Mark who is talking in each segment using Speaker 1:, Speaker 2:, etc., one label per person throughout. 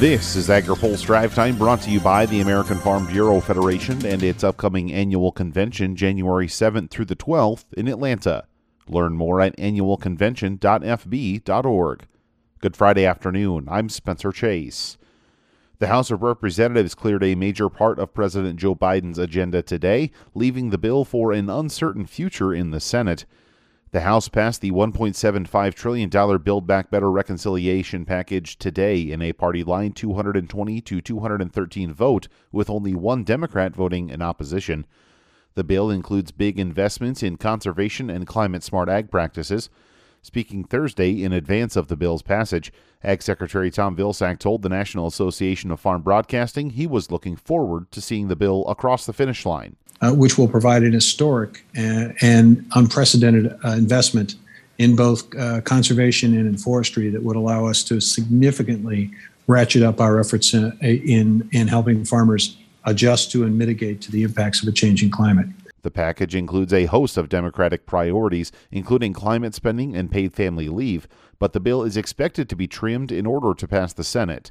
Speaker 1: This is AgriPulse Drive Time brought to you by the American Farm Bureau Federation and its upcoming annual convention January 7th through the 12th in Atlanta. Learn more at annualconvention.fb.org. Good Friday afternoon. I'm Spencer Chase. The House of Representatives cleared a major part of President Joe Biden's agenda today, leaving the bill for an uncertain future in the Senate. The House passed the $1.75 trillion Build Back Better reconciliation package today in a party line 220 to 213 vote, with only one Democrat voting in opposition. The bill includes big investments in conservation and climate smart ag practices. Speaking Thursday in advance of the bill's passage, Ag Secretary Tom Vilsack told the National Association of Farm Broadcasting he was looking forward to seeing the bill across the finish line.
Speaker 2: Uh, which will provide an historic and, and unprecedented uh, investment in both uh, conservation and in forestry that would allow us to significantly ratchet up our efforts in, in, in helping farmers adjust to and mitigate to the impacts of a changing climate.
Speaker 1: The package includes a host of Democratic priorities, including climate spending and paid family leave, but the bill is expected to be trimmed in order to pass the Senate.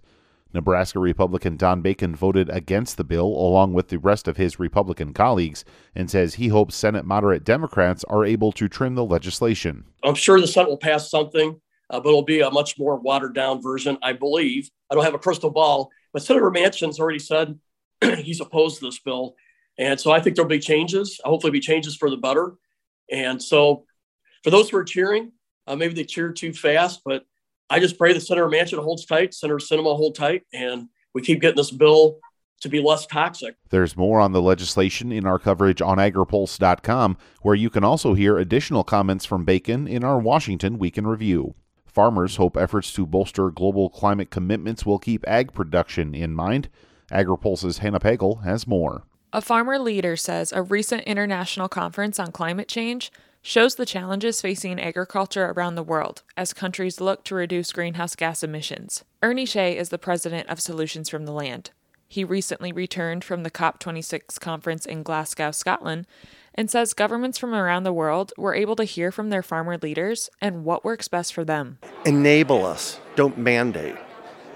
Speaker 1: Nebraska Republican Don Bacon voted against the bill along with the rest of his Republican colleagues and says he hopes Senate moderate Democrats are able to trim the legislation.
Speaker 3: I'm sure the Senate will pass something, uh, but it'll be a much more watered down version, I believe. I don't have a crystal ball, but Senator Manchin's already said he's opposed to this bill. And so I think there'll be changes, hopefully, be changes for the better. And so for those who are cheering, uh, maybe they cheered too fast, but I just pray the Senator Manchin holds tight, Senator Sinema hold tight, and we keep getting this bill to be less toxic.
Speaker 1: There's more on the legislation in our coverage on agripulse.com, where you can also hear additional comments from Bacon in our Washington Week in Review. Farmers hope efforts to bolster global climate commitments will keep ag production in mind. AgriPulse's Hannah Pagel has more.
Speaker 4: A farmer leader says a recent international conference on climate change shows the challenges facing agriculture around the world as countries look to reduce greenhouse gas emissions. Ernie Shea is the president of Solutions from the Land. He recently returned from the COP26 conference in Glasgow, Scotland, and says governments from around the world were able to hear from their farmer leaders and what works best for them.
Speaker 5: Enable us, don't mandate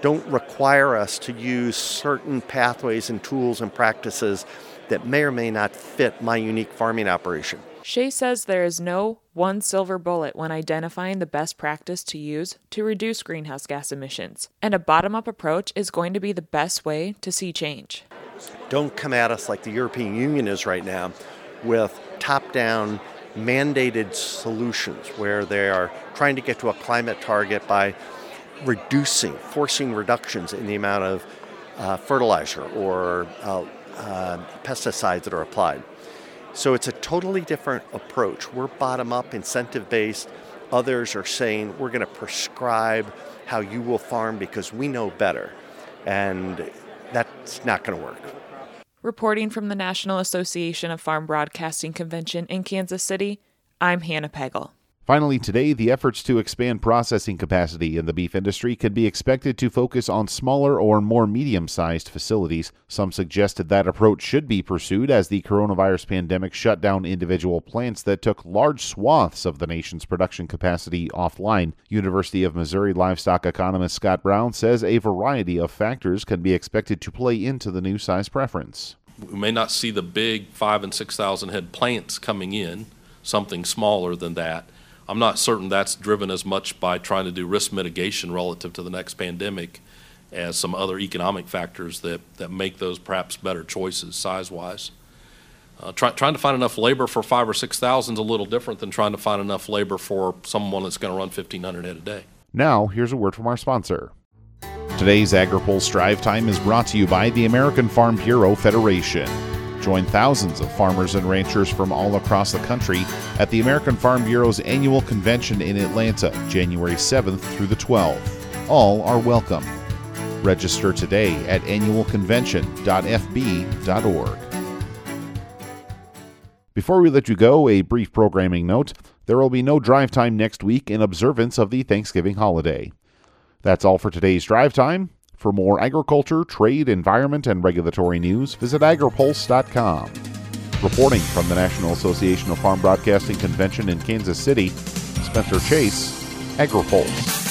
Speaker 5: don't require us to use certain pathways and tools and practices that may or may not fit my unique farming operation.
Speaker 4: Shea says there is no one silver bullet when identifying the best practice to use to reduce greenhouse gas emissions, and a bottom up approach is going to be the best way to see change.
Speaker 5: Don't come at us like the European Union is right now with top down mandated solutions where they are trying to get to a climate target by reducing, forcing reductions in the amount of uh, fertilizer or uh, uh, pesticides that are applied. So it's a totally different approach. We're bottom up, incentive based. Others are saying we're going to prescribe how you will farm because we know better. And that's not going to work.
Speaker 4: Reporting from the National Association of Farm Broadcasting Convention in Kansas City, I'm Hannah Pagel.
Speaker 1: Finally, today, the efforts to expand processing capacity in the beef industry can be expected to focus on smaller or more medium sized facilities. Some suggested that approach should be pursued as the coronavirus pandemic shut down individual plants that took large swaths of the nation's production capacity offline. University of Missouri livestock economist Scott Brown says a variety of factors can be expected to play into the new size preference.
Speaker 6: We may not see the big five and 6,000 head plants coming in, something smaller than that I'm not certain that's driven as much by trying to do risk mitigation relative to the next pandemic as some other economic factors that, that make those perhaps better choices size wise. Uh, try, trying to find enough labor for five or six thousand is a little different than trying to find enough labor for someone that's going to run 1,500 head a day.
Speaker 1: Now, here's a word from our sponsor. Today's AgriPulse Drive Time is brought to you by the American Farm Bureau Federation. Join thousands of farmers and ranchers from all across the country at the American Farm Bureau's annual convention in Atlanta, January 7th through the 12th. All are welcome. Register today at annualconvention.fb.org. Before we let you go, a brief programming note. There will be no drive time next week in observance of the Thanksgiving holiday. That's all for today's drive time. For more agriculture, trade, environment, and regulatory news, visit agripulse.com. Reporting from the National Association of Farm Broadcasting Convention in Kansas City, Spencer Chase, AgriPulse.